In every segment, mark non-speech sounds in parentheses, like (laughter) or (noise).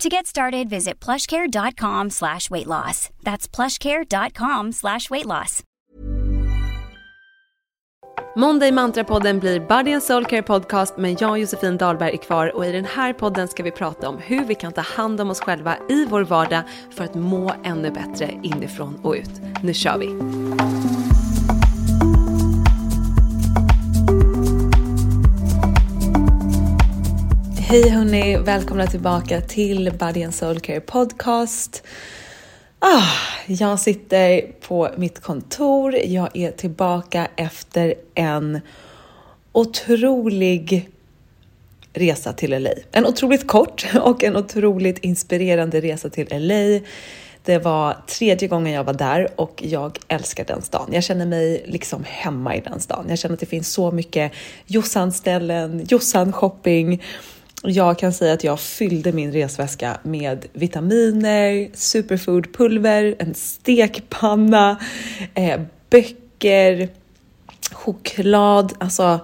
To get started, visit plushcare.com slash weight loss. That's plushcare.com slash weight loss. Måndag i Mantrapodden blir Body and Soul Care Podcast men jag och Josefin Dahlberg är kvar och i den här podden ska vi prata om hur vi kan ta hand om oss själva i vår vardag för att må ännu bättre inifrån och ut. Nu kör vi! Hej hörni, välkomna tillbaka till Body and Soul Care Podcast. Ah, jag sitter på mitt kontor, jag är tillbaka efter en otrolig resa till LA. En otroligt kort och en otroligt inspirerande resa till LA. Det var tredje gången jag var där och jag älskar den stan. Jag känner mig liksom hemma i den stan. Jag känner att det finns så mycket Jossan-ställen, Jossan-shopping jag kan säga att jag fyllde min resväska med vitaminer, superfoodpulver, en stekpanna, eh, böcker, choklad, alltså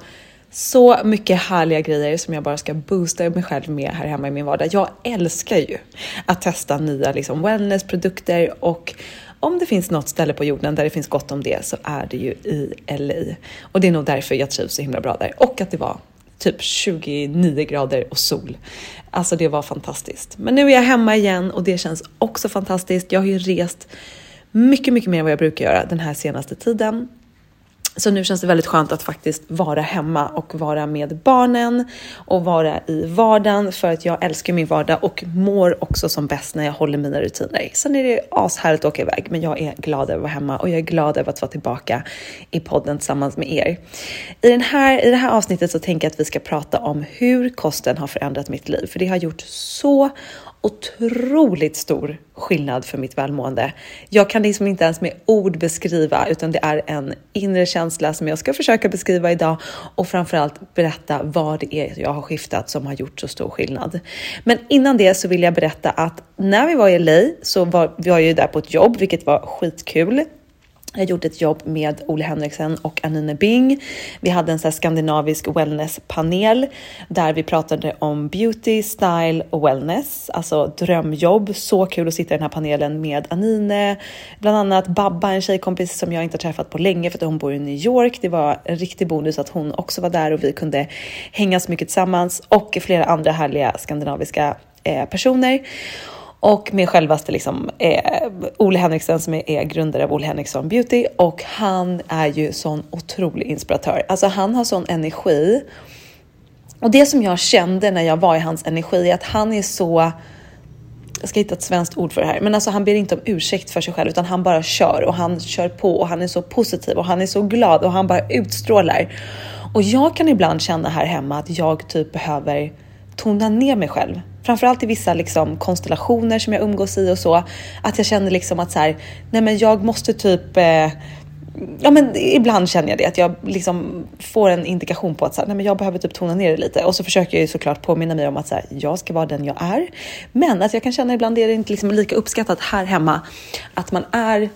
så mycket härliga grejer som jag bara ska boosta mig själv med här hemma i min vardag. Jag älskar ju att testa nya liksom, wellnessprodukter och om det finns något ställe på jorden där det finns gott om det så är det ju i LA. Och det är nog därför jag trivs så himla bra där. Och att det var typ 29 grader och sol. Alltså det var fantastiskt. Men nu är jag hemma igen och det känns också fantastiskt. Jag har ju rest mycket, mycket mer än vad jag brukar göra den här senaste tiden. Så nu känns det väldigt skönt att faktiskt vara hemma och vara med barnen och vara i vardagen för att jag älskar min vardag och mår också som bäst när jag håller mina rutiner. Sen är det ashärligt att åka iväg, men jag är glad över att vara hemma och jag är glad över att vara tillbaka i podden tillsammans med er. I, den här, I det här avsnittet så tänker jag att vi ska prata om hur kosten har förändrat mitt liv, för det har gjort så otroligt stor skillnad för mitt välmående. Jag kan liksom inte ens med ord beskriva, utan det är en inre känsla som jag ska försöka beskriva idag och framförallt berätta vad det är jag har skiftat som har gjort så stor skillnad. Men innan det så vill jag berätta att när vi var i LA så var vi var ju där på ett jobb, vilket var skitkul. Jag gjorde ett jobb med Ole Henriksen och Anine Bing. Vi hade en så skandinavisk wellnesspanel där vi pratade om beauty, style och wellness, alltså drömjobb. Så kul att sitta i den här panelen med Anine, bland annat Babba, en tjejkompis som jag inte har träffat på länge för att hon bor i New York. Det var en riktig bonus att hon också var där och vi kunde hänga så mycket tillsammans och flera andra härliga skandinaviska eh, personer och med självaste liksom, eh, Ole Henriksen som är, är, grundare av Ole Henriksson Beauty och han är ju sån otrolig inspiratör. Alltså han har sån energi. Och det som jag kände när jag var i hans energi är att han är så jag ska hitta ett svenskt ord för det här, men alltså han ber inte om ursäkt för sig själv utan han bara kör och han kör på och han är så positiv och han är så glad och han bara utstrålar. Och jag kan ibland känna här hemma att jag typ behöver tona ner mig själv framförallt i vissa liksom, konstellationer som jag umgås i och så, att jag känner liksom att så här, nej men jag måste typ eh, Ja men ibland känner jag det att jag liksom får en indikation på att så här, nej, men jag behöver typ tona ner det lite och så försöker jag ju såklart påminna mig om att så här, jag ska vara den jag är. Men att jag kan känna ibland är det inte liksom lika uppskattat här hemma att man är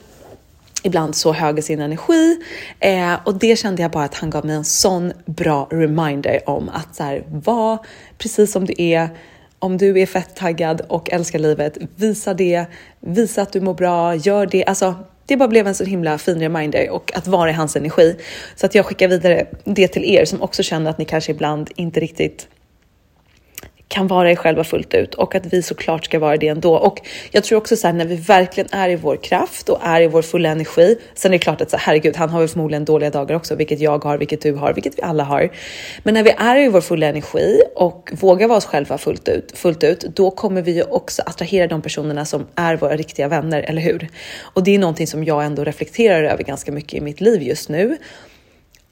ibland så hög i sin energi eh, och det kände jag bara att han gav mig en sån bra reminder om att så här, vara precis som du är. Om du är fett taggad och älskar livet, visa det, visa att du mår bra, gör det. Alltså, det bara blev en så himla fin reminder och att vara i hans energi. Så att jag skickar vidare det till er som också känner att ni kanske ibland inte riktigt kan vara er själva fullt ut och att vi såklart ska vara det ändå. Och jag tror också så här när vi verkligen är i vår kraft och är i vår fulla energi. Sen är det klart att så här, herregud, han har väl förmodligen dåliga dagar också, vilket jag har, vilket du har, vilket vi alla har. Men när vi är i vår fulla energi och vågar vara oss själva fullt ut, fullt ut, då kommer vi ju också attrahera de personerna som är våra riktiga vänner, eller hur? Och det är någonting som jag ändå reflekterar över ganska mycket i mitt liv just nu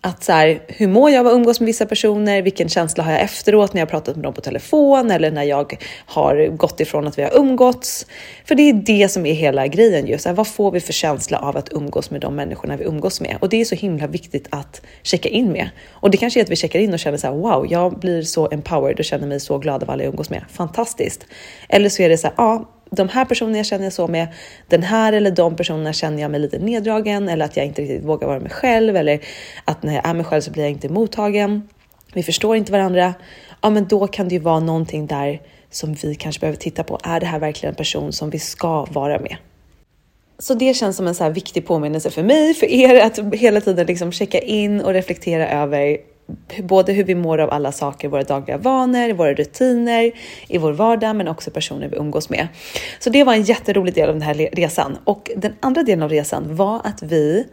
att så här, hur mår jag av att umgås med vissa personer? Vilken känsla har jag efteråt när jag pratat med dem på telefon eller när jag har gått ifrån att vi har umgåtts? För det är det som är hela grejen just. Vad får vi för känsla av att umgås med de människorna vi umgås med? Och det är så himla viktigt att checka in med. Och det kanske är att vi checkar in och känner så här, wow, jag blir så empowered och känner mig så glad av alla jag umgås med. Fantastiskt. Eller så är det så här, ja, de här personerna jag känner så med, den här eller de personerna känner jag mig lite neddragen eller att jag inte riktigt vågar vara mig själv eller att när jag är mig själv så blir jag inte mottagen. Vi förstår inte varandra. Ja, men då kan det ju vara någonting där som vi kanske behöver titta på. Är det här verkligen en person som vi ska vara med? Så det känns som en så här viktig påminnelse för mig, för er att hela tiden liksom checka in och reflektera över både hur vi mår av alla saker, våra dagliga vanor, våra rutiner i vår vardag, men också personer vi umgås med. Så det var en jätterolig del av den här resan och den andra delen av resan var att vi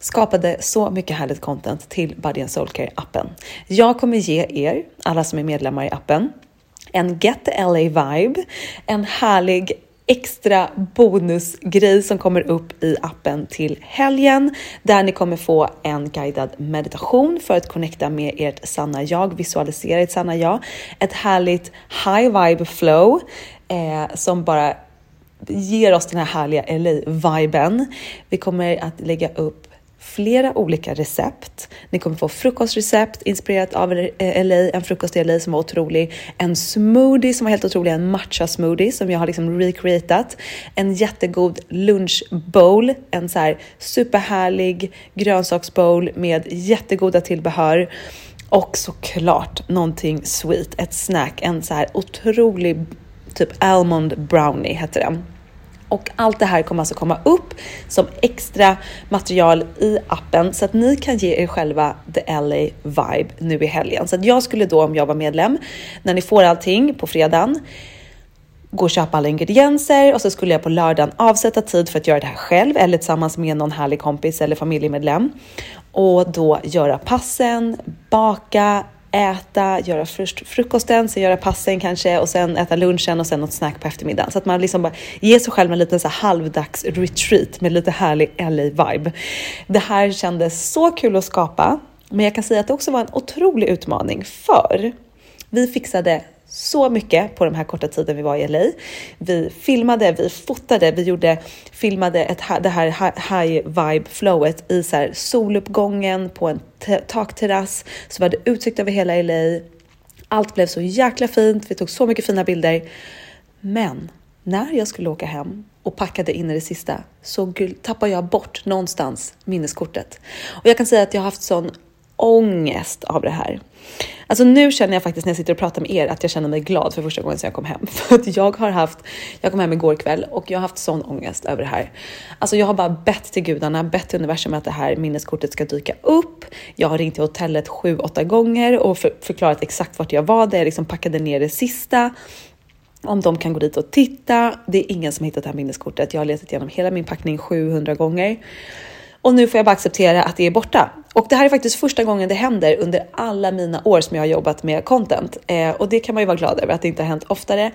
skapade så mycket härligt content till Body and Soul Care appen. Jag kommer ge er, alla som är medlemmar i appen, en Get the LA vibe, en härlig extra bonusgrej som kommer upp i appen till helgen där ni kommer få en guidad meditation för att connecta med ert sanna jag, visualisera ert sanna jag. Ett härligt high vibe flow eh, som bara ger oss den här härliga LA-viben. Vi kommer att lägga upp flera olika recept. Ni kommer få frukostrecept inspirerat av LA, eh, en frukost i LA som var otrolig, en smoothie som var helt otrolig, en matcha smoothie som jag har liksom recreatat, en jättegod lunchbowl, en så här superhärlig grönsaksbowl med jättegoda tillbehör och såklart någonting sweet, ett snack, en så här otrolig typ almond brownie heter den. Och allt det här kommer alltså komma upp som extra material i appen så att ni kan ge er själva the LA vibe nu i helgen. Så att jag skulle då om jag var medlem, när ni får allting på fredagen, gå och köpa alla ingredienser och så skulle jag på lördagen avsätta tid för att göra det här själv eller tillsammans med någon härlig kompis eller familjemedlem och då göra passen, baka, äta, göra först frukosten, sen göra passen kanske och sen äta lunchen och sen något snack på eftermiddagen. Så att man liksom bara ger sig själv en liten så halvdags retreat med lite härlig LA-vibe. Det här kändes så kul att skapa, men jag kan säga att det också var en otrolig utmaning för vi fixade så mycket på den här korta tiden vi var i LA. Vi filmade, vi fotade, vi gjorde, filmade ett, det här high vibe flowet i så här soluppgången på en takterrass så vi hade utsikt över hela LA. Allt blev så jäkla fint. Vi tog så mycket fina bilder. Men när jag skulle åka hem och packade in i det sista så tappade jag bort någonstans minneskortet. Och jag kan säga att jag har haft sån ångest av det här. Alltså nu känner jag faktiskt när jag sitter och pratar med er att jag känner mig glad för första gången sedan jag kom hem. (laughs) För att jag har haft, jag kom hem igår kväll och jag har haft sån ångest över det här. Alltså jag har bara bett till gudarna, bett till universum att det här minneskortet ska dyka upp. Jag har ringt till hotellet sju, åtta gånger och för, förklarat exakt vart jag var där jag liksom packade ner det sista om de kan gå dit och titta. Det är ingen som har hittat det här minneskortet. Jag har letat igenom hela min packning 700 gånger och nu får jag bara acceptera att det är borta. Och det här är faktiskt första gången det händer under alla mina år som jag har jobbat med content eh, och det kan man ju vara glad över att det inte har hänt oftare.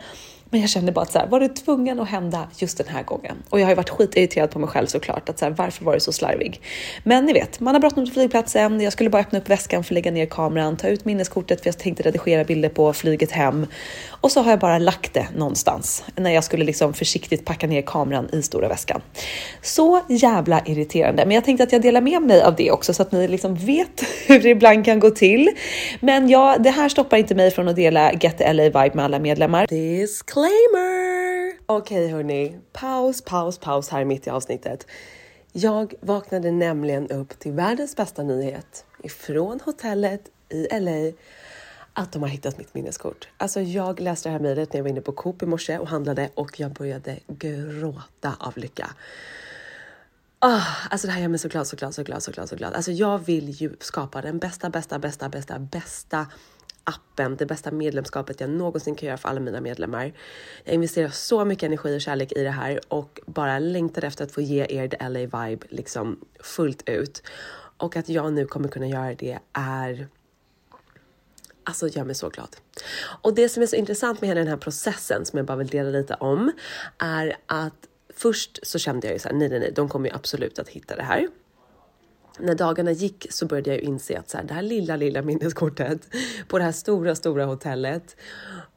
Men jag kände bara att så här, var det tvungen att hända just den här gången? Och jag har ju varit skitirriterad på mig själv såklart. Att så här, varför var det så slarvig? Men ni vet, man har bråttom till flygplatsen. Jag skulle bara öppna upp väskan för att lägga ner kameran, ta ut minneskortet för jag tänkte redigera bilder på flyget hem. Och så har jag bara lagt det någonstans när jag skulle liksom försiktigt packa ner kameran i stora väskan. Så jävla irriterande. Men jag tänkte att jag delar med mig av det också så att ni liksom vet (laughs) hur det ibland kan gå till. Men ja, det här stoppar inte mig från att dela Get the LA vibe med alla medlemmar. Disclaimer! Okej okay, hörni, paus, paus, paus här mitt i avsnittet. Jag vaknade nämligen upp till världens bästa nyhet ifrån hotellet i LA att de har hittat mitt minneskort. Alltså jag läste det här mejlet när jag var inne på Coop i morse och handlade och jag började gråta av lycka. Oh, alltså det här gör mig så glad, så glad, så glad, så glad, så glad. Alltså jag vill ju skapa den bästa, bästa, bästa, bästa, bästa appen, det bästa medlemskapet jag någonsin kan göra för alla mina medlemmar. Jag investerar så mycket energi och kärlek i det här och bara längtar efter att få ge er the LA vibe liksom fullt ut. Och att jag nu kommer kunna göra det är Alltså gör mig så glad. Och det som är så intressant med hela den här processen som jag bara vill dela lite om är att först så kände jag ju så här, nej, nej, nej, de kommer ju absolut att hitta det här. När dagarna gick så började jag ju inse att så här, det här lilla, lilla minneskortet på det här stora, stora hotellet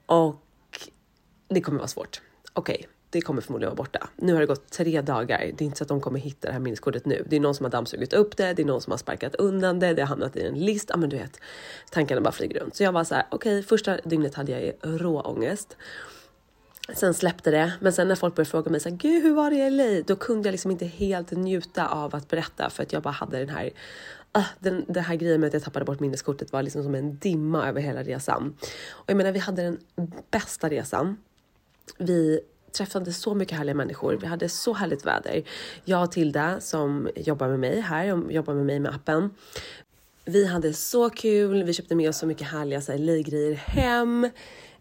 och det kommer vara svårt. Okej, okay, det kommer förmodligen vara borta. Nu har det gått tre dagar. Det är inte så att de kommer hitta det här minneskortet nu. Det är någon som har dammsugit upp det. Det är någon som har sparkat undan det. Det har hamnat i en list. Ja, men du vet, tankarna bara flyger runt. Så jag var så här, okej, okay, första dygnet hade jag rå ångest. Sen släppte det, men sen när folk började fråga mig så här, gud hur var det i LA? Då kunde jag liksom inte helt njuta av att berätta för att jag bara hade den här uh, den, den här grejen med att jag tappade bort minneskortet var liksom som en dimma över hela resan. Och jag menar, vi hade den bästa resan. Vi träffade så mycket härliga människor. Vi hade så härligt väder. Jag och Tilda som jobbar med mig här, jobbar med mig med appen. Vi hade så kul. Vi köpte med oss så mycket härliga LA-grejer hem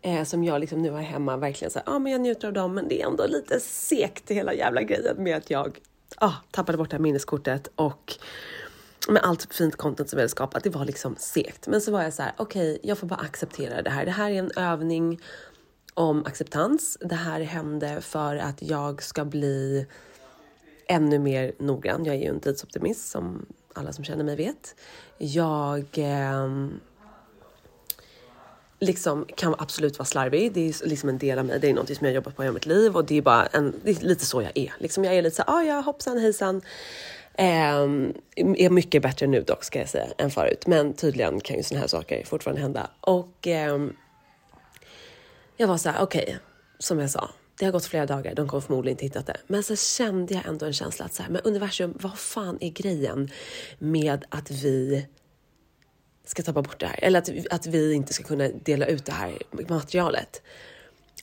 eh, som jag liksom nu har hemma. Verkligen så ja, ah, men jag njuter av dem, men det är ändå lite segt hela jävla grejen med att jag ah, tappade bort det här minneskortet och med allt fint content som vi hade skapat. Det var liksom segt, men så var jag så här. Okej, okay, jag får bara acceptera det här. Det här är en övning om acceptans. Det här hände för att jag ska bli ännu mer noggrann. Jag är ju en tidsoptimist som alla som känner mig vet. Jag eh, liksom kan absolut vara slarvig. Det är liksom en del av mig. Det är något som jag jobbat på hela mitt liv och det är bara en, det är lite så jag är. Liksom jag är lite så ah, ja hoppsan hejsan. Um, är mycket bättre nu dock ska jag säga än förut, men tydligen kan ju sådana här saker fortfarande hända och um, jag var så här, okej, okay, som jag sa, det har gått flera dagar, de kommer förmodligen inte hittat det. Men så kände jag ändå en känsla att så här, men universum, vad fan är grejen med att vi ska tappa bort det här? Eller att, att vi inte ska kunna dela ut det här materialet.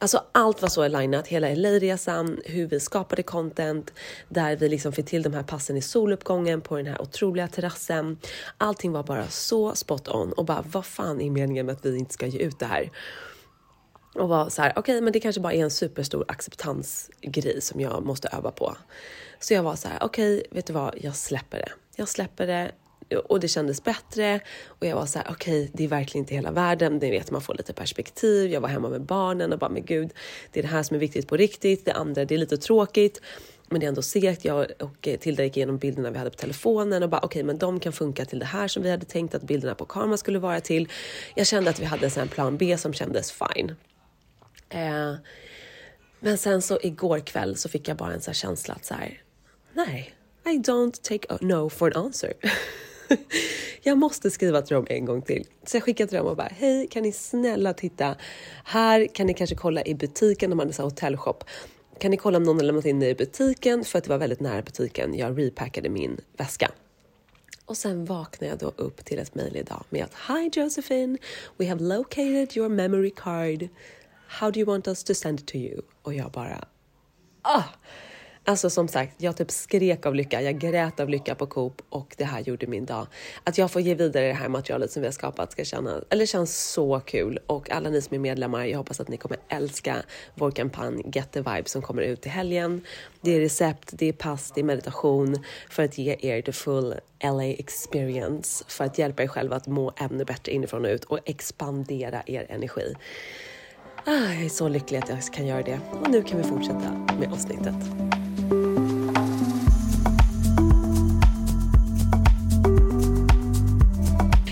Alltså allt var så alignat, hela LA-resan, hur vi skapade content, där vi liksom fick till de här passen i soluppgången på den här otroliga terrassen. Allting var bara så spot on och bara vad fan är meningen med att vi inte ska ge ut det här? och var så här, okej, okay, men det kanske bara är en superstor acceptansgrej som jag måste öva på. Så jag var så här, okej, okay, vet du vad, jag släpper det. Jag släpper det och det kändes bättre och jag var så här, okej, okay, det är verkligen inte hela världen. Det vet man får lite perspektiv. Jag var hemma med barnen och bara, men gud, det är det här som är viktigt på riktigt. Det andra, det är lite tråkigt, men det är ändå segt. Jag och eh, Tilda gick igenom bilderna vi hade på telefonen och bara, okej, okay, men de kan funka till det här som vi hade tänkt att bilderna på kameran skulle vara till. Jag kände att vi hade en plan B som kändes fine. Eh, men sen så igår kväll så fick jag bara en så känsla att så här, nej, I don't take a no for an answer. (laughs) (laughs) jag måste skriva till dem en gång till. Så jag skickade till dem och bara, hej, kan ni snälla titta? Här kan ni kanske kolla i butiken, de hade så hotellshop. Kan ni kolla om någon har lämnat in det i butiken? För att det var väldigt nära butiken. Jag repackade min väska. Och sen vaknar jag då upp till ett mejl idag med att Hi Josephine, we have located your memory card. How do you want us to send it to you? Och jag bara, ah! Alltså som sagt, jag typ skrek av lycka. Jag grät av lycka på Coop och det här gjorde min dag. Att jag får ge vidare det här materialet som vi har skapat ska känna, eller känns så kul. Och alla ni som är medlemmar, jag hoppas att ni kommer älska vår kampanj Get the Vibe som kommer ut i helgen. Det är recept, det är pass, det är meditation för att ge er the full LA experience. För att hjälpa er själva att må ännu bättre inifrån och ut och expandera er energi. Ah, jag är så lycklig att jag kan göra det. Och nu kan vi fortsätta med avsnittet.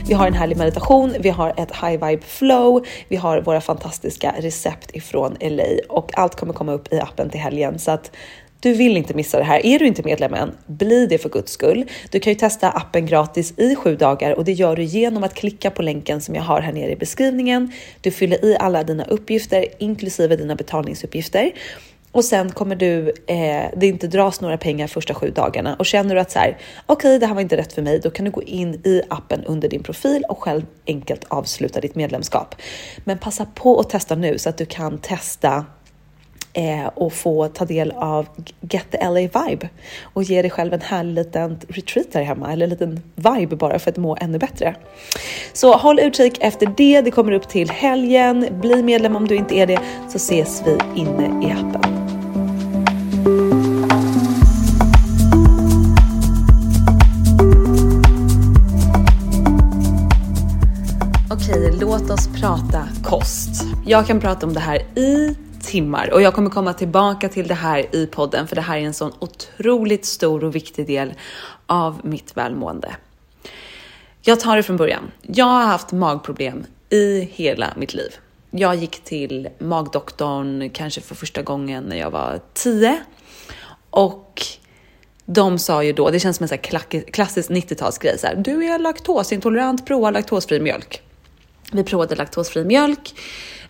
Vi har en härlig meditation, vi har ett high vibe flow, vi har våra fantastiska recept ifrån LA och allt kommer komma upp i appen till helgen så att du vill inte missa det här. Är du inte medlem än, bli det för guds skull. Du kan ju testa appen gratis i sju dagar och det gör du genom att klicka på länken som jag har här nere i beskrivningen. Du fyller i alla dina uppgifter, inklusive dina betalningsuppgifter och sen kommer du eh, det inte dras några pengar första sju dagarna och känner du att så här okej, okay, det här var inte rätt för mig. Då kan du gå in i appen under din profil och själv enkelt avsluta ditt medlemskap. Men passa på att testa nu så att du kan testa eh, och få ta del av Get the LA vibe och ge dig själv en härlig liten retreat där hemma eller en liten vibe bara för att må ännu bättre. Så håll utkik efter det. Det kommer upp till helgen. Bli medlem om du inte är det så ses vi inne i appen. Okej, låt oss prata kost. Jag kan prata om det här i timmar och jag kommer komma tillbaka till det här i podden för det här är en sån otroligt stor och viktig del av mitt välmående. Jag tar det från början. Jag har haft magproblem i hela mitt liv. Jag gick till magdoktorn kanske för första gången när jag var 10 och de sa ju då, det känns som en så klassisk 90-talsgrej, så här, du är laktosintolerant, prova laktosfri mjölk. Vi provade laktosfri mjölk,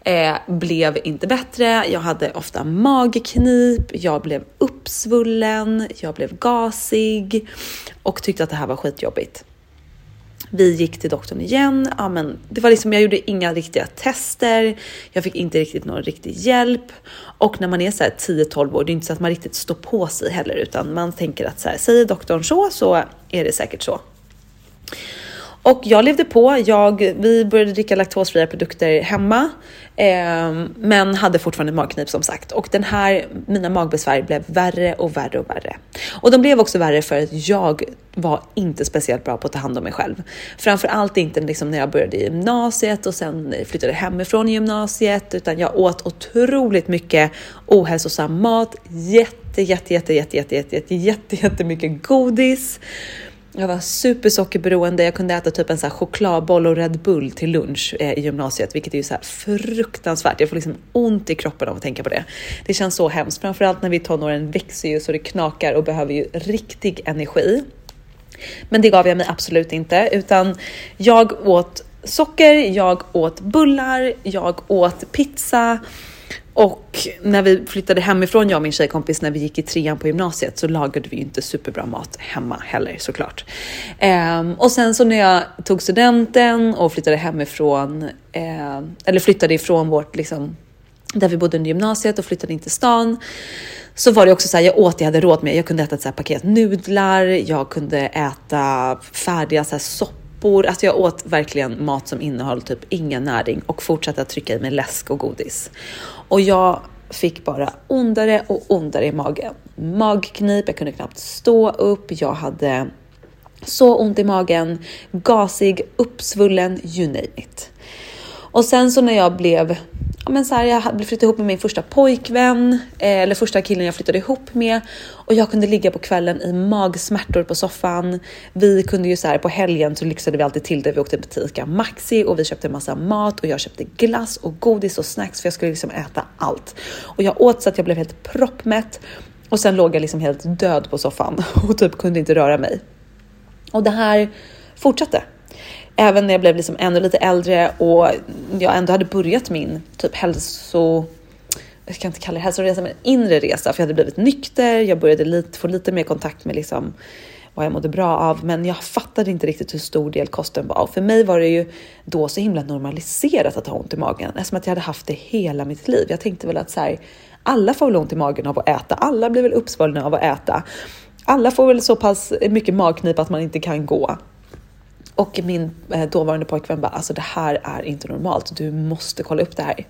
eh, blev inte bättre. Jag hade ofta magknip, jag blev uppsvullen, jag blev gasig och tyckte att det här var skitjobbigt. Vi gick till doktorn igen. Ja, men det var liksom, jag gjorde inga riktiga tester. Jag fick inte riktigt någon riktig hjälp. Och när man är så 10-12 år, det är inte så att man riktigt står på sig heller, utan man tänker att så här, säger doktorn så, så är det säkert så. Och jag levde på. Jag, vi började dricka laktosfria produkter hemma, eh, men hade fortfarande magknip som sagt. Och den här, mina magbesvär blev värre och värre och värre. Och de blev också värre för att jag var inte speciellt bra på att ta hand om mig själv. Framför allt inte liksom när jag började i gymnasiet och sen flyttade hemifrån i gymnasiet, utan jag åt otroligt mycket ohälsosam mat, jätte, jätte, jätte, jätte, jätte, jätte, jätte, jätte, jätte mycket godis. Jag var supersockerberoende. Jag kunde äta typ en så här chokladboll och Red Bull till lunch eh, i gymnasiet, vilket är ju så här fruktansvärt. Jag får liksom ont i kroppen av att tänka på det. Det känns så hemskt, framförallt när vi tonåren växer ju så det knakar och behöver ju riktig energi. Men det gav jag mig absolut inte, utan jag åt socker, jag åt bullar, jag åt pizza och när vi flyttade hemifrån, jag och min tjejkompis, när vi gick i trean på gymnasiet så lagade vi ju inte superbra mat hemma heller såklart. Um, och sen så när jag tog studenten och flyttade hemifrån, eh, eller flyttade ifrån vårt liksom, där vi bodde under gymnasiet och flyttade in till stan, så var det också så här, jag åt det jag hade råd med. Jag kunde äta ett så här paket nudlar, jag kunde äta färdiga så här soppor. Alltså jag åt verkligen mat som innehöll typ ingen näring och fortsatte att trycka i mig läsk och godis. Och jag fick bara ondare och ondare i magen. Magknip, jag kunde knappt stå upp, jag hade så ont i magen, gasig, uppsvullen, you name it. Och sen så när jag blev men så här, jag flyttade ihop med min första pojkvän, eh, eller första killen jag flyttade ihop med och jag kunde ligga på kvällen i magsmärtor på soffan. Vi kunde ju så här på helgen så lyxade vi alltid till det. Vi åkte till ICA Maxi och vi köpte en massa mat och jag köpte glass och godis och snacks för jag skulle liksom äta allt. Och jag åt så att jag blev helt proppmätt och sen låg jag liksom helt död på soffan (laughs) och typ kunde inte röra mig. Och det här fortsatte även när jag blev liksom ännu lite äldre och jag ändå hade börjat min typ hälso jag kan inte kalla det hälsoresa, men inre resa, för jag hade blivit nykter. Jag började lite, få lite mer kontakt med liksom vad jag mådde bra av, men jag fattade inte riktigt hur stor del kosten var. Och för mig var det ju då så himla normaliserat att ha ont i magen, eftersom att jag hade haft det hela mitt liv. Jag tänkte väl att så här, alla får väl ont i magen av att äta. Alla blir väl uppsvullna av att äta. Alla får väl så pass mycket magknip att man inte kan gå. Och min eh, dåvarande pojkvän bara, alltså det här är inte normalt. Du måste kolla upp det här.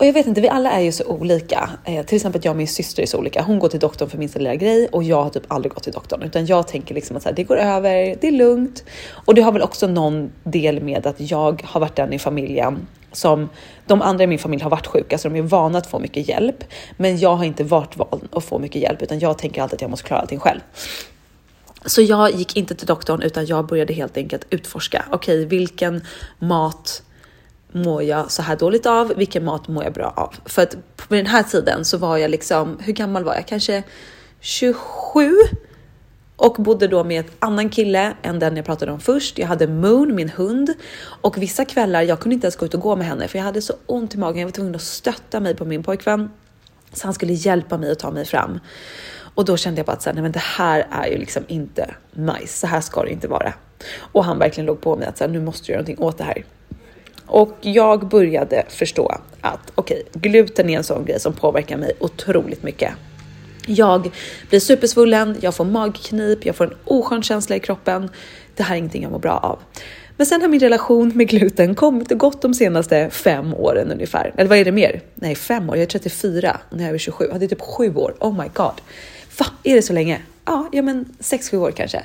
Och jag vet inte, vi alla är ju så olika. Eh, till exempel jag och min syster är så olika. Hon går till doktorn för minsta lilla grej och jag har typ aldrig gått till doktorn, utan jag tänker liksom att så här, det går över, det är lugnt. Och det har väl också någon del med att jag har varit den i familjen som de andra i min familj har varit sjuka, så de är vana att få mycket hjälp. Men jag har inte varit van att få mycket hjälp, utan jag tänker alltid att jag måste klara allting själv. Så jag gick inte till doktorn utan jag började helt enkelt utforska. Okej, okay, vilken mat mår jag så här dåligt av? Vilken mat mår jag bra av? För att på den här tiden så var jag liksom, hur gammal var jag? Kanske 27 och bodde då med en annan kille än den jag pratade om först. Jag hade Moon, min hund och vissa kvällar jag kunde inte ens gå ut och gå med henne för jag hade så ont i magen. Jag var tvungen att stötta mig på min pojkvän Så han skulle hjälpa mig att ta mig fram. Och då kände jag bara att så här, nej, men det här är ju liksom inte nice. Så här ska det inte vara. Och han verkligen låg på mig att så här, nu måste du göra någonting åt det här. Och jag började förstå att okej, okay, gluten är en sån grej som påverkar mig otroligt mycket. Jag blir supersvullen, jag får magknip, jag får en oskön känsla i kroppen. Det här är ingenting jag mår bra av. Men sen har min relation med gluten kommit och gått de senaste fem åren ungefär. Eller vad är det mer? Nej, fem år. Jag är 34 och jag är 27. Det är typ sju år. Oh my god. Va? Är det så länge? Ja, ja men sex, sju år kanske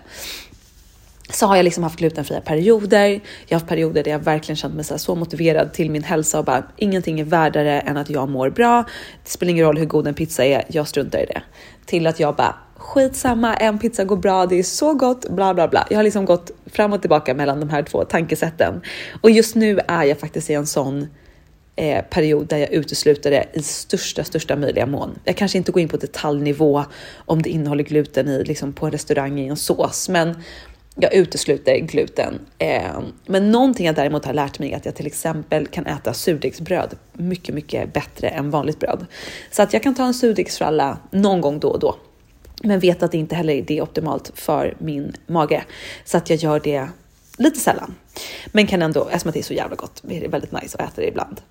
så har jag liksom haft glutenfria perioder. Jag har haft perioder där jag verkligen känt mig så, så motiverad till min hälsa och bara ingenting är värdare än att jag mår bra. Det spelar ingen roll hur god en pizza är, jag struntar i det. Till att jag bara skitsamma, en pizza går bra, det är så gott, bla bla bla. Jag har liksom gått fram och tillbaka mellan de här två tankesätten och just nu är jag faktiskt i en sån eh, period där jag utesluter det i största, största möjliga mån. Jag kanske inte går in på detaljnivå om det innehåller gluten i liksom på en restaurang i en sås, men jag utesluter gluten. Eh, men någonting jag däremot har lärt mig är att jag till exempel kan äta surdegsbröd mycket, mycket bättre än vanligt bröd. Så att jag kan ta en surdegsfralla någon gång då och då. Men vet att det inte heller är det optimalt för min mage. Så att jag gör det lite sällan. Men kan ändå, eftersom det är så jävla gott, är det väldigt nice att äta det ibland.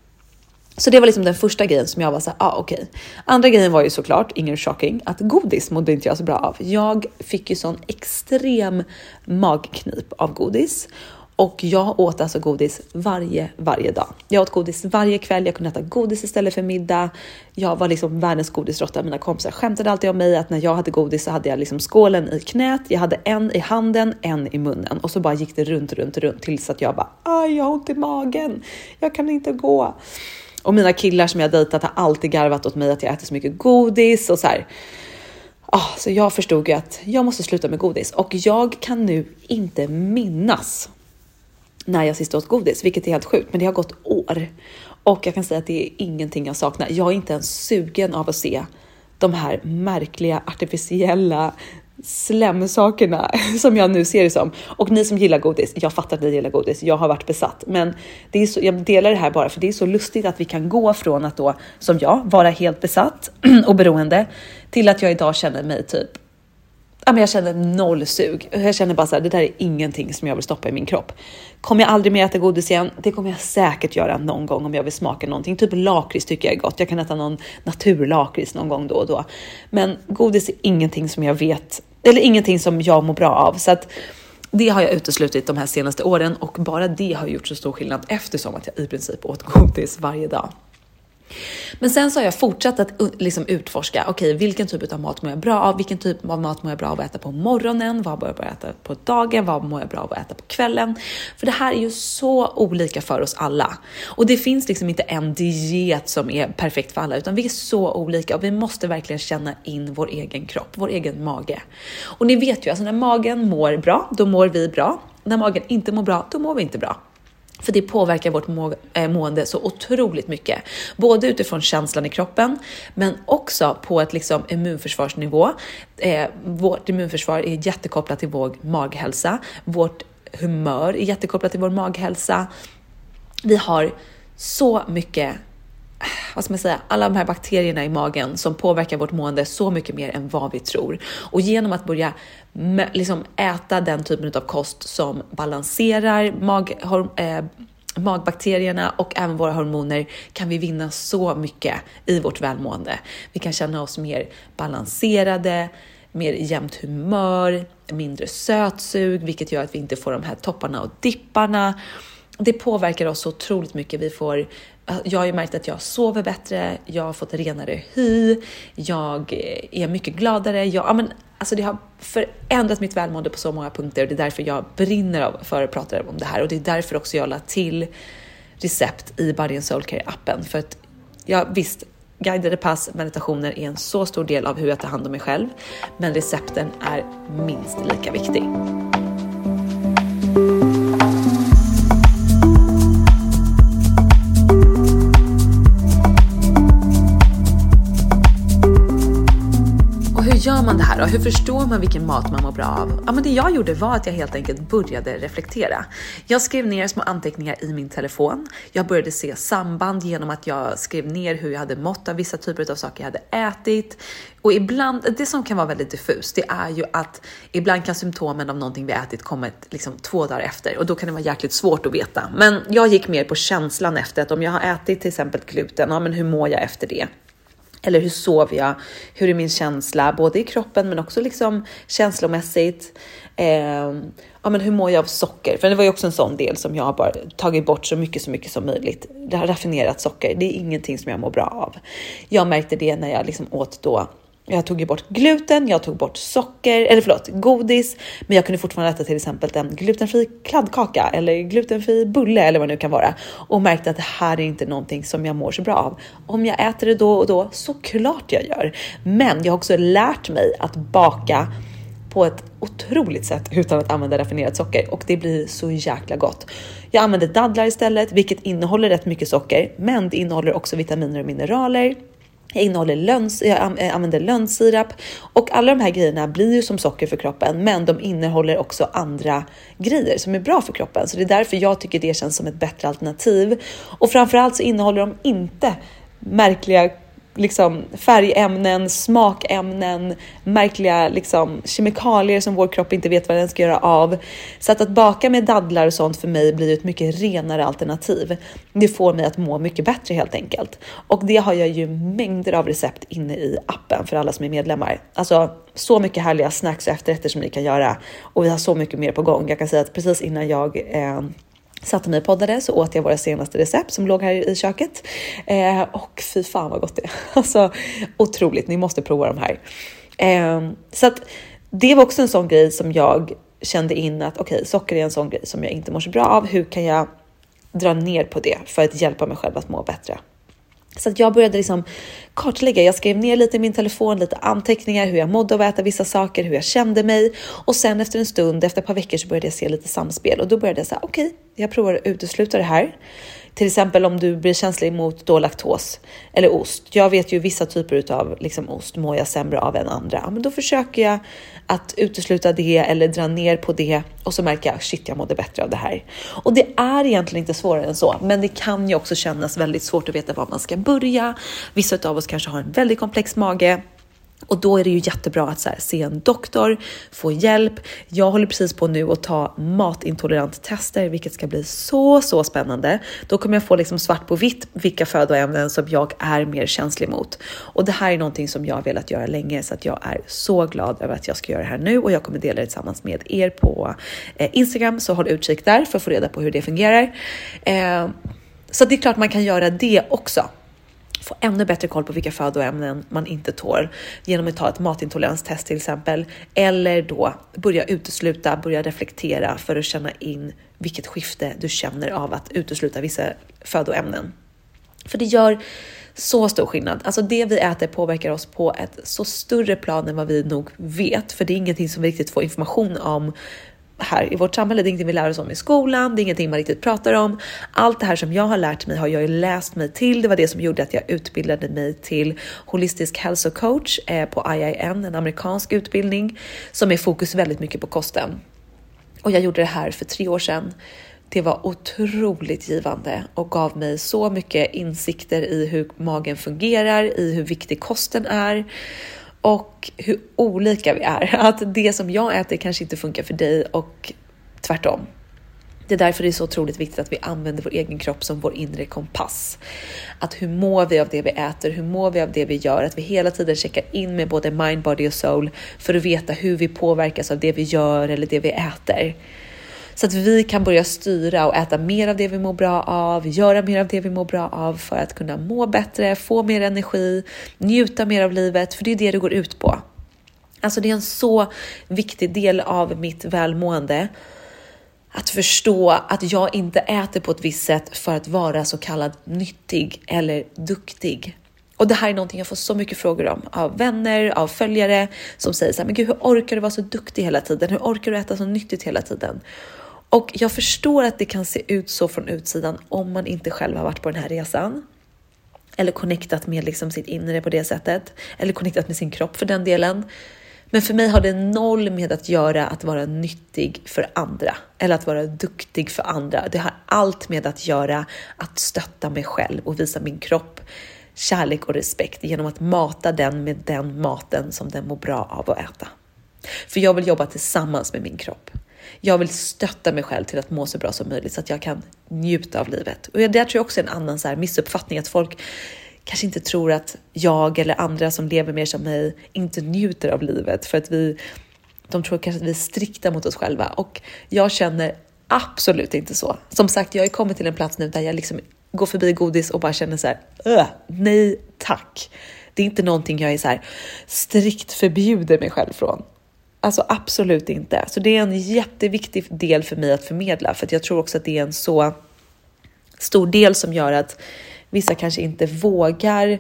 Så det var liksom den första grejen som jag var så här, ah, okej. Okay. Andra grejen var ju såklart, ingen shocking, att godis mådde inte jag så bra av. Jag fick ju sån extrem magknip av godis och jag åt alltså godis varje, varje dag. Jag åt godis varje kväll, jag kunde äta godis istället för middag. Jag var liksom världens godisråtta. Mina kompisar skämtade alltid om mig att när jag hade godis så hade jag liksom skålen i knät, jag hade en i handen, en i munnen och så bara gick det runt, runt, runt tills att jag bara, aj, jag har ont i magen, jag kan inte gå. Och mina killar som jag dejtat har alltid garvat åt mig att jag äter så mycket godis och så här. Ah, så jag förstod ju att jag måste sluta med godis och jag kan nu inte minnas när jag sist åt godis, vilket är helt sjukt, men det har gått år och jag kan säga att det är ingenting jag saknar. Jag är inte ens sugen av att se de här märkliga artificiella slemsakerna (laughs) som jag nu ser det som. Och ni som gillar godis, jag fattar att ni gillar godis, jag har varit besatt. Men det är så, jag delar det här bara för det är så lustigt att vi kan gå från att då, som jag, vara helt besatt (clears throat) och beroende till att jag idag känner mig typ ja, men jag känner noll sug. Jag känner bara så här, det där är ingenting som jag vill stoppa i min kropp. Kommer jag aldrig mer äta godis igen? Det kommer jag säkert göra någon gång om jag vill smaka någonting. Typ lakrits tycker jag är gott. Jag kan äta någon naturlakrits någon gång då och då. Men godis är ingenting som jag vet, eller ingenting som jag mår bra av. Så att det har jag uteslutit de här senaste åren och bara det har gjort så stor skillnad eftersom att jag i princip åt godis varje dag. Men sen så har jag fortsatt att liksom utforska, okej, okay, vilken typ av mat mår jag bra av? Vilken typ av mat mår jag bra av att äta på morgonen? Vad mår jag bra av att äta på dagen? Vad mår jag bra av att äta på kvällen? För det här är ju så olika för oss alla. Och det finns liksom inte en diet som är perfekt för alla, utan vi är så olika och vi måste verkligen känna in vår egen kropp, vår egen mage. Och ni vet ju, alltså när magen mår bra, då mår vi bra. När magen inte mår bra, då mår vi inte bra. För det påverkar vårt må eh, mående så otroligt mycket. Både utifrån känslan i kroppen, men också på ett liksom immunförsvarsnivå. Eh, vårt immunförsvar är jättekopplat till vår maghälsa. Vårt humör är jättekopplat till vår maghälsa. Vi har så mycket vad ska man säga, alla de här bakterierna i magen som påverkar vårt mående så mycket mer än vad vi tror. Och genom att börja liksom äta den typen av kost som balanserar mag, eh, magbakterierna och även våra hormoner kan vi vinna så mycket i vårt välmående. Vi kan känna oss mer balanserade, mer jämnt humör, mindre sötsug, vilket gör att vi inte får de här topparna och dipparna. Det påverkar oss så otroligt mycket. Vi får jag har ju märkt att jag sover bättre, jag har fått renare hy, jag är mycket gladare. Jag, ja, men, alltså det har förändrat mitt välmående på så många punkter och det är därför jag brinner för att prata om det här och det är därför också jag la till recept i Body and Soul Care appen för att ja, visst, guidade pass, meditationer är en så stor del av hur jag tar hand om mig själv, men recepten är minst lika viktig. Gör man det här då? Hur förstår man vilken mat man mår bra av? Ja, men det jag gjorde var att jag helt enkelt började reflektera. Jag skrev ner små anteckningar i min telefon. Jag började se samband genom att jag skrev ner hur jag hade mått av vissa typer av saker jag hade ätit. Och ibland, det som kan vara väldigt diffust, det är ju att ibland kan symptomen av någonting vi ätit komma liksom två dagar efter och då kan det vara jäkligt svårt att veta. Men jag gick mer på känslan efter att om jag har ätit till exempel gluten, ja men hur mår jag efter det? Eller hur sover jag? Hur är min känsla? Både i kroppen men också liksom känslomässigt. Eh, ja, men hur mår jag av socker? För det var ju också en sån del som jag har bara tagit bort så mycket, så mycket som möjligt. Det här raffinerat socker. Det är ingenting som jag mår bra av. Jag märkte det när jag liksom åt då jag tog ju bort gluten, jag tog bort socker, eller förlåt, godis, men jag kunde fortfarande äta till exempel en glutenfri kladdkaka eller glutenfri bulle eller vad det nu kan vara och märkte att det här är inte någonting som jag mår så bra av. Om jag äter det då och då, såklart jag gör. Men jag har också lärt mig att baka på ett otroligt sätt utan att använda raffinerat socker och det blir så jäkla gott. Jag använder dadlar istället, vilket innehåller rätt mycket socker, men det innehåller också vitaminer och mineraler jag, innehåller löns, jag använder lönnsirap och alla de här grejerna blir ju som socker för kroppen, men de innehåller också andra grejer som är bra för kroppen. Så det är därför jag tycker det känns som ett bättre alternativ. Och framförallt så innehåller de inte märkliga liksom, färgämnen, smakämnen, märkliga liksom, kemikalier som vår kropp inte vet vad den ska göra av. Så att, att baka med dadlar och sånt för mig blir ett mycket renare alternativ. Det får mig att må mycket bättre helt enkelt. Och det har jag ju mängder av recept inne i appen för alla som är medlemmar. Alltså så mycket härliga snacks och efterrätter som ni kan göra och vi har så mycket mer på gång. Jag kan säga att precis innan jag eh, satte mig och poddade så åt jag våra senaste recept som låg här i köket. Eh, och fy fan vad gott det är. (laughs) Alltså otroligt, ni måste prova de här. Eh, så att det var också en sån grej som jag kände in att okej, okay, socker är en sån grej som jag inte mår så bra av. Hur kan jag dra ner på det för att hjälpa mig själv att må bättre? Så att jag började liksom kartlägga. Jag skrev ner lite i min telefon, lite anteckningar, hur jag mådde av att äta vissa saker, hur jag kände mig. Och sen efter en stund, efter ett par veckor så började jag se lite samspel och då började jag säga okej, okay, jag provar att utesluta det här. Till exempel om du blir känslig mot då laktos eller ost. Jag vet ju vissa typer av liksom ost mår jag sämre av än andra. Men då försöker jag att utesluta det eller dra ner på det och så märker jag shit, jag mådde bättre av det här. Och det är egentligen inte svårare än så, men det kan ju också kännas väldigt svårt att veta var man ska börja. Vissa av oss kanske har en väldigt komplex mage och då är det ju jättebra att här, se en doktor, få hjälp. Jag håller precis på nu att ta matintolerant tester, vilket ska bli så, så spännande. Då kommer jag få liksom svart på vitt vilka födoämnen som jag är mer känslig mot. Och det här är någonting som jag har velat göra länge så att jag är så glad över att jag ska göra det här nu och jag kommer dela det tillsammans med er på eh, Instagram. Så håll utkik där för att få reda på hur det fungerar. Eh, så det är klart man kan göra det också få ännu bättre koll på vilka födoämnen man inte tål genom att ta ett matintoleranstest till exempel, eller då börja utesluta, börja reflektera för att känna in vilket skifte du känner av att utesluta vissa födoämnen. För det gör så stor skillnad. Alltså det vi äter påverkar oss på ett så större plan än vad vi nog vet, för det är ingenting som vi riktigt får information om här i vårt samhälle. Det är ingenting vi lär oss om i skolan, det är ingenting man riktigt pratar om. Allt det här som jag har lärt mig har jag ju läst mig till. Det var det som gjorde att jag utbildade mig till holistisk hälsocoach eh, på IIN, en amerikansk utbildning som är fokus väldigt mycket på kosten. Och jag gjorde det här för tre år sedan. Det var otroligt givande och gav mig så mycket insikter i hur magen fungerar, i hur viktig kosten är och hur olika vi är. (laughs) Att det som jag äter kanske inte funkar för dig och tvärtom. Det är därför det är så otroligt viktigt att vi använder vår egen kropp som vår inre kompass. Att hur mår vi av det vi äter? Hur mår vi av det vi gör? Att vi hela tiden checkar in med både mind, body och soul för att veta hur vi påverkas av det vi gör eller det vi äter. Så att vi kan börja styra och äta mer av det vi mår bra av, göra mer av det vi mår bra av för att kunna må bättre, få mer energi, njuta mer av livet, för det är det det går ut på. Alltså det är en så viktig del av mitt välmående att förstå att jag inte äter på ett visst sätt för att vara så kallad nyttig eller duktig. Och det här är någonting jag får så mycket frågor om av vänner, av följare som säger så här, men gud, hur orkar du vara så duktig hela tiden? Hur orkar du äta så nyttigt hela tiden? Och jag förstår att det kan se ut så från utsidan om man inte själv har varit på den här resan. eller connectat med liksom sitt inre på det sättet, eller connectat med sin kropp för den delen. Men för mig har det noll med att göra att vara nyttig för andra eller att vara duktig för andra. Det har allt med att göra att stötta mig själv och visa min kropp kärlek och respekt genom att mata den med den maten som den mår bra av att äta. För jag vill jobba tillsammans med min kropp. Jag vill stötta mig själv till att må så bra som möjligt så att jag kan njuta av livet. Och det tror jag också är en annan så här missuppfattning att folk kanske inte tror att jag eller andra som lever mer som mig inte njuter av livet för att vi, de tror kanske att vi är strikta mot oss själva och jag känner absolut inte så. Som sagt, jag har kommit till en plats nu där jag liksom går förbi godis och bara känner så här, nej tack. Det är inte någonting jag är så här strikt förbjuder mig själv från. Alltså absolut inte. Så det är en jätteviktig del för mig att förmedla för att jag tror också att det är en så stor del som gör att vissa kanske inte vågar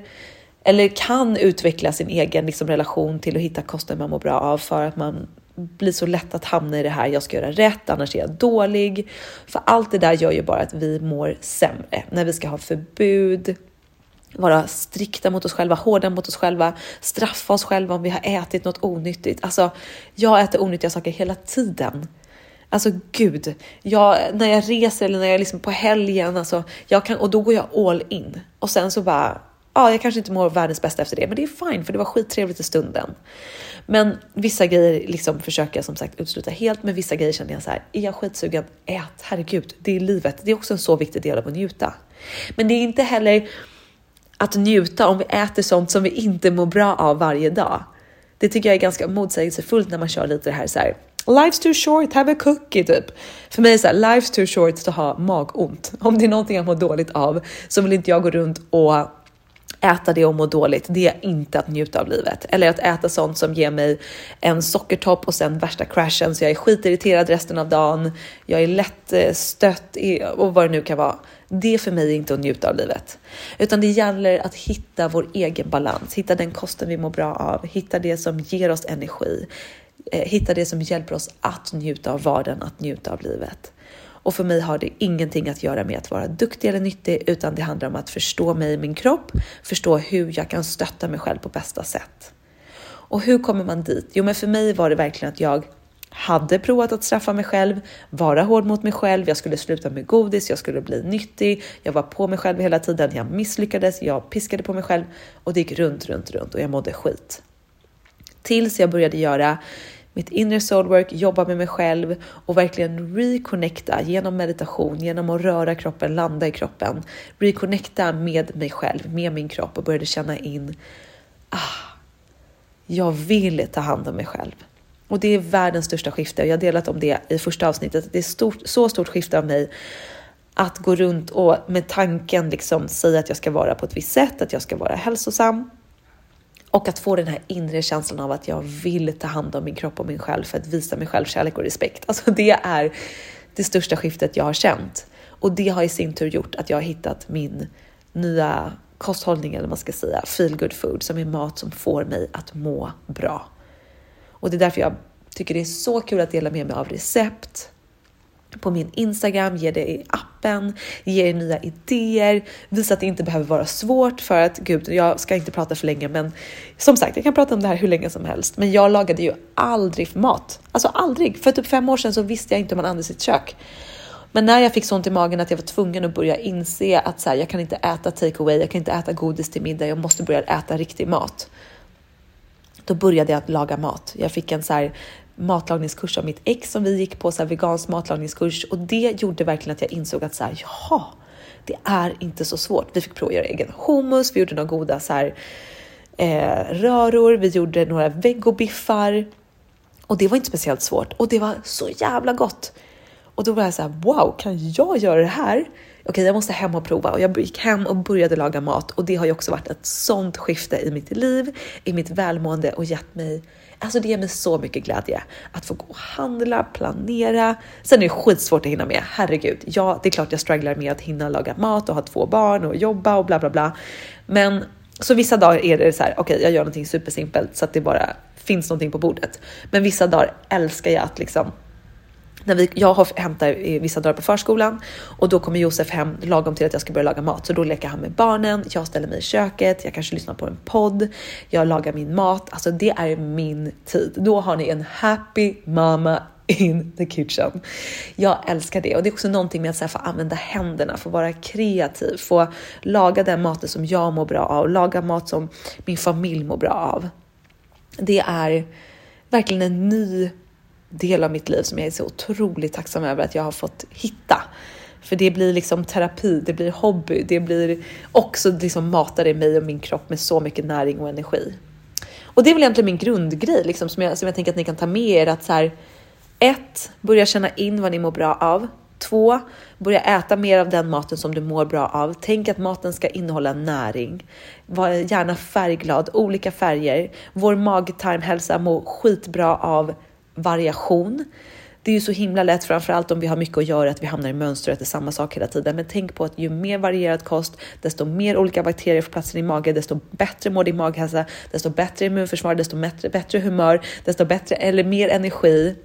eller kan utveckla sin egen liksom, relation till att hitta kosten man mår bra av för att man blir så lätt att hamna i det här. Jag ska göra rätt, annars är jag dålig. För allt det där gör ju bara att vi mår sämre när vi ska ha förbud, vara strikta mot oss själva, hårda mot oss själva, straffa oss själva om vi har ätit något onyttigt. Alltså, jag äter onyttiga saker hela tiden. Alltså gud, jag, när jag reser eller när jag är liksom på helgen, alltså, jag kan, och då går jag all in. Och sen så bara, ja, jag kanske inte mår världens bästa efter det, men det är fine för det var skittrevligt i stunden. Men vissa grejer liksom försöker jag som sagt utesluta helt, men vissa grejer känner jag så här, är jag skitsugen, ät, herregud, det är livet. Det är också en så viktig del av att njuta. Men det är inte heller att njuta om vi äter sånt som vi inte mår bra av varje dag. Det tycker jag är ganska motsägelsefullt när man kör lite det här så här. Life's too short, have a cookie typ. För mig är så här, life's too short att ha magont. Om det är någonting jag mår dåligt av så vill inte jag gå runt och äta det och må dåligt, det är inte att njuta av livet. Eller att äta sånt som ger mig en sockertopp och sen värsta crashen så jag är skitirriterad resten av dagen. Jag är lätt eh, stött och vad det nu kan vara. Det är för mig inte att njuta av livet, utan det gäller att hitta vår egen balans, hitta den kosten vi mår bra av, hitta det som ger oss energi, eh, hitta det som hjälper oss att njuta av vardagen, att njuta av livet. Och för mig har det ingenting att göra med att vara duktig eller nyttig, utan det handlar om att förstå mig i min kropp, förstå hur jag kan stötta mig själv på bästa sätt. Och hur kommer man dit? Jo, men för mig var det verkligen att jag hade provat att straffa mig själv, vara hård mot mig själv, jag skulle sluta med godis, jag skulle bli nyttig, jag var på mig själv hela tiden, jag misslyckades, jag piskade på mig själv och det gick runt, runt, runt och jag mådde skit. Tills jag började göra mitt inre soulwork, jobba med mig själv och verkligen reconnecta genom meditation, genom att röra kroppen, landa i kroppen, reconnecta med mig själv, med min kropp och började känna in, ah, jag vill ta hand om mig själv. Och det är världens största skifte. Jag har delat om det i första avsnittet. Det är stort, så stort skifte av mig att gå runt och med tanken liksom säga att jag ska vara på ett visst sätt, att jag ska vara hälsosam, och att få den här inre känslan av att jag vill ta hand om min kropp och min själ för att visa mig själv kärlek och respekt. Alltså det är det största skiftet jag har känt. Och det har i sin tur gjort att jag har hittat min nya kosthållning, eller vad man ska säga, feel good food, som är mat som får mig att må bra. Och det är därför jag tycker det är så kul att dela med mig av recept, på min Instagram, ge det i appen, ge er nya idéer, visa att det inte behöver vara svårt för att gud, jag ska inte prata för länge, men som sagt, jag kan prata om det här hur länge som helst. Men jag lagade ju aldrig mat, alltså aldrig. För typ fem år sedan så visste jag inte hur man andades i ett kök. Men när jag fick sånt i magen att jag var tvungen att börja inse att så här, jag kan inte äta takeaway, jag kan inte äta godis till middag, jag måste börja äta riktig mat. Då började jag att laga mat. Jag fick en så här matlagningskurs av mitt ex som vi gick på, så här vegansk matlagningskurs och det gjorde verkligen att jag insåg att så här, jaha, det är inte så svårt. Vi fick prova att göra egen hummus, vi gjorde några goda så här, eh, röror, vi gjorde några vegobiffar och det var inte speciellt svårt och det var så jävla gott. Och då var jag så här, wow, kan jag göra det här? Okej, jag måste hem och prova och jag gick hem och började laga mat och det har ju också varit ett sånt skifte i mitt liv, i mitt välmående och gett mig Alltså det ger mig så mycket glädje att få gå och handla, planera. Sen är det skitsvårt att hinna med. Herregud, ja, det är klart jag strugglar med att hinna laga mat och ha två barn och jobba och bla bla bla. Men så vissa dagar är det så här, okej, okay, jag gör någonting supersimpelt så att det bara finns någonting på bordet. Men vissa dagar älskar jag att liksom när vi, jag hämtar eh, vissa dagar på förskolan och då kommer Josef hem lagom till att jag ska börja laga mat. Så då leker han med barnen, jag ställer mig i köket, jag kanske lyssnar på en podd, jag lagar min mat. Alltså det är min tid. Då har ni en happy mama in the kitchen. Jag älskar det och det är också någonting med att här, få använda händerna, få vara kreativ, få laga den maten som jag mår bra av, laga mat som min familj mår bra av. Det är verkligen en ny del av mitt liv som jag är så otroligt tacksam över att jag har fått hitta. För det blir liksom terapi, det blir hobby, det blir också liksom matar i mig och min kropp med så mycket näring och energi. Och det är väl egentligen min grundgrej liksom, som, jag, som jag tänker att ni kan ta med er. Att så här, ett, börja känna in vad ni mår bra av. Två, börja äta mer av den maten som du mår bra av. Tänk att maten ska innehålla näring. Var gärna färgglad, olika färger. Vår mag-tarmhälsa mår skitbra av variation. Det är ju så himla lätt, framförallt om vi har mycket att göra, att vi hamnar i mönster och äter samma sak hela tiden. Men tänk på att ju mer varierad kost, desto mer olika bakterier får plats i din mage, desto bättre mår din maghälsa, desto bättre immunförsvar, desto bättre, bättre humör, desto bättre eller mer energi.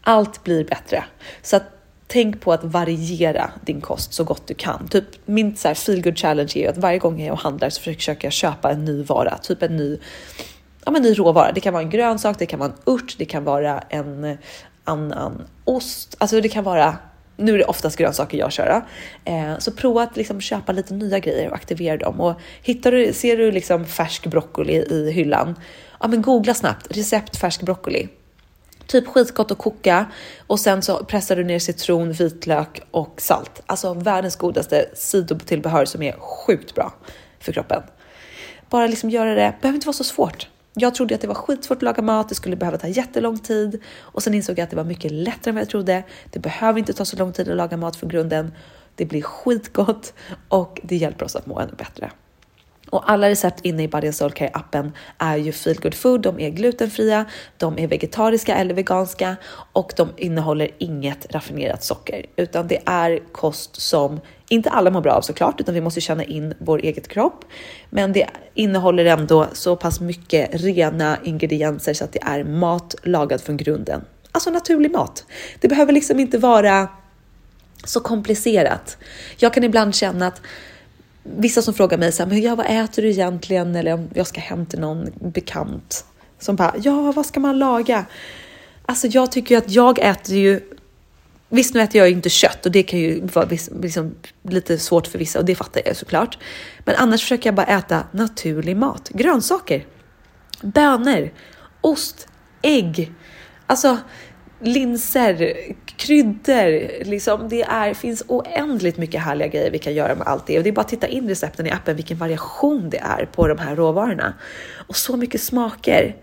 Allt blir bättre. Så att tänk på att variera din kost så gott du kan. Typ min så här feel good challenge är att varje gång jag handlar så försöker jag köpa en ny vara, typ en ny ja, men ny råvara. Det kan vara en grönsak, det kan vara en urt, det kan vara en annan ost. Alltså det kan vara, nu är det oftast grönsaker jag kör. Eh, så prova att liksom köpa lite nya grejer och aktivera dem. Och hittar du, ser du liksom färsk broccoli i hyllan, ja men googla snabbt recept färsk broccoli. Typ skitgott att koka och sen så pressar du ner citron, vitlök och salt. Alltså världens godaste sidotillbehör som är sjukt bra för kroppen. Bara liksom göra det, behöver inte vara så svårt. Jag trodde att det var skitsvårt att laga mat, det skulle behöva ta jättelång tid och sen insåg jag att det var mycket lättare än vad jag trodde. Det behöver inte ta så lång tid att laga mat från grunden. Det blir skitgott och det hjälper oss att må ännu bättre. Och alla recept inne i Body Soul Care appen är ju feel good food. De är glutenfria, de är vegetariska eller veganska och de innehåller inget raffinerat socker, utan det är kost som inte alla mår bra av såklart, utan vi måste känna in vår eget kropp. Men det innehåller ändå så pass mycket rena ingredienser så att det är mat lagad från grunden. Alltså naturlig mat. Det behöver liksom inte vara så komplicerat. Jag kan ibland känna att vissa som frågar mig så här, men ja, vad äter du egentligen? Eller om jag ska hem till någon bekant som bara, ja, vad ska man laga? Alltså, jag tycker ju att jag äter ju Visst, nu äter jag ju inte kött och det kan ju vara liksom lite svårt för vissa och det fattar jag såklart. Men annars försöker jag bara äta naturlig mat. Grönsaker, bönor, ost, ägg. Alltså linser, kryddor. Liksom, det är, finns oändligt mycket härliga grejer vi kan göra med allt det. Och det är bara att titta in recepten i appen, vilken variation det är på de här råvarorna. Och så mycket smaker.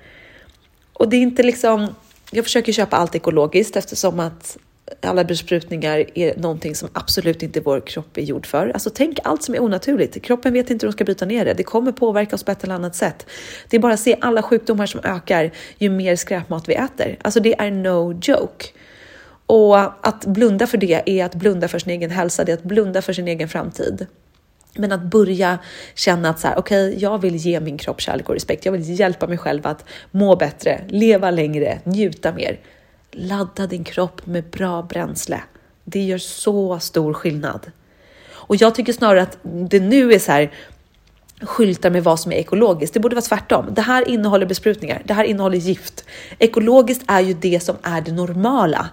Och det är inte liksom... Jag försöker köpa allt ekologiskt eftersom att alla besprutningar är någonting som absolut inte vår kropp är gjord för. Alltså tänk allt som är onaturligt. Kroppen vet inte hur de ska bryta ner det. Det kommer påverka oss på ett eller annat sätt. Det är bara att se alla sjukdomar som ökar ju mer skräpmat vi äter. Alltså det är no joke. Och att blunda för det är att blunda för sin egen hälsa, det är att blunda för sin egen framtid. Men att börja känna att så här, okej, okay, jag vill ge min kropp kärlek och respekt. Jag vill hjälpa mig själv att må bättre, leva längre, njuta mer. Ladda din kropp med bra bränsle. Det gör så stor skillnad. Och jag tycker snarare att det nu är så här skyltar med vad som är ekologiskt. Det borde vara tvärtom. Det här innehåller besprutningar. Det här innehåller gift. Ekologiskt är ju det som är det normala.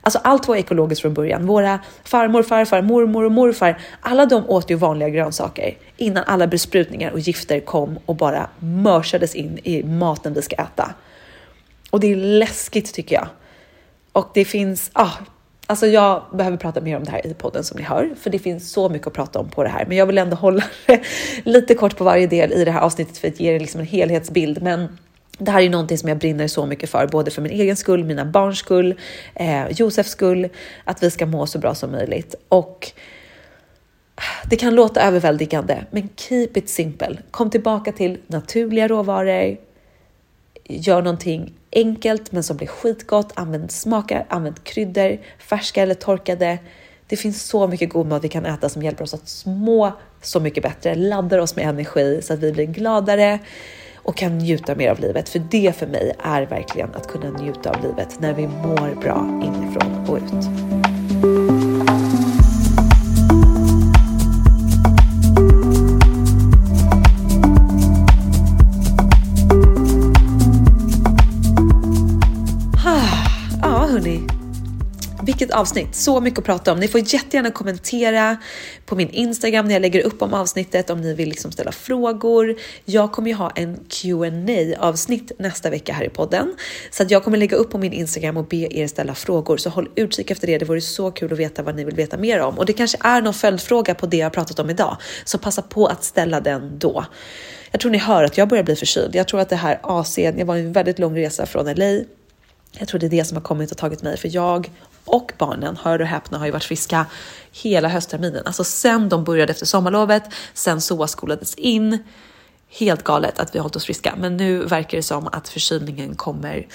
Alltså allt var ekologiskt från början. Våra farmor, farfar, mormor och morfar, alla de åt ju vanliga grönsaker innan alla besprutningar och gifter kom och bara mörsades in i maten vi ska äta. Och det är läskigt tycker jag. Och det finns, ah, alltså jag behöver prata mer om det här i podden som ni hör, för det finns så mycket att prata om på det här. Men jag vill ändå hålla det (laughs) lite kort på varje del i det här avsnittet för att ge er liksom en helhetsbild. Men det här är någonting som jag brinner så mycket för, både för min egen skull, mina barns skull, eh, Josefs skull, att vi ska må så bra som möjligt. Och det kan låta överväldigande, men keep it simple. Kom tillbaka till naturliga råvaror. Gör någonting enkelt, men som blir skitgott. Använd smaker, använd kryddor, färska eller torkade. Det finns så mycket god mat vi kan äta som hjälper oss att må så mycket bättre, laddar oss med energi så att vi blir gladare och kan njuta mer av livet. För det för mig är verkligen att kunna njuta av livet när vi mår bra inifrån och ut. Hörni. Vilket avsnitt! Så mycket att prata om. Ni får jättegärna kommentera på min Instagram när jag lägger upp om avsnittet om ni vill liksom ställa frågor. Jag kommer ju ha en Q&A avsnitt nästa vecka här i podden så att jag kommer lägga upp på min Instagram och be er ställa frågor. Så håll utkik efter det. Det vore så kul att veta vad ni vill veta mer om och det kanske är någon följdfråga på det jag pratat om idag, så passa på att ställa den då. Jag tror ni hör att jag börjar bli förkyld. Jag tror att det här AC, jag var en väldigt lång resa från LA jag tror det är det som har kommit och tagit mig, för jag och barnen, hör och häpna, har ju varit friska hela höstterminen. Alltså sen de började efter sommarlovet, sen SOA skolades in. Helt galet att vi har hållit oss friska, men nu verkar det som att förkylningen kommer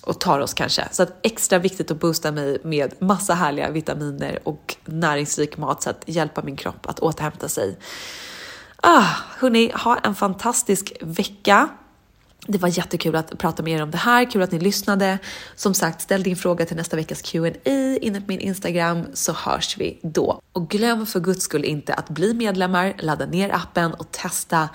och tar oss kanske. Så att extra viktigt att boosta mig med massa härliga vitaminer och näringsrik mat så att hjälpa min kropp att återhämta sig. Ah, hörni, ha en fantastisk vecka. Det var jättekul att prata med er om det här. Kul att ni lyssnade. Som sagt, ställ din fråga till nästa veckas Q&A inne på min Instagram så hörs vi då. Och glöm för guds skull inte att bli medlemmar, ladda ner appen och testa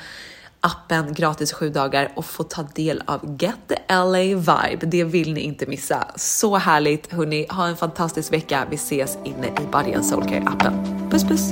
appen gratis sju dagar och få ta del av Get the LA vibe. Det vill ni inte missa. Så härligt hörni. Ha en fantastisk vecka. Vi ses inne i Body and Soulcare appen. Puss puss!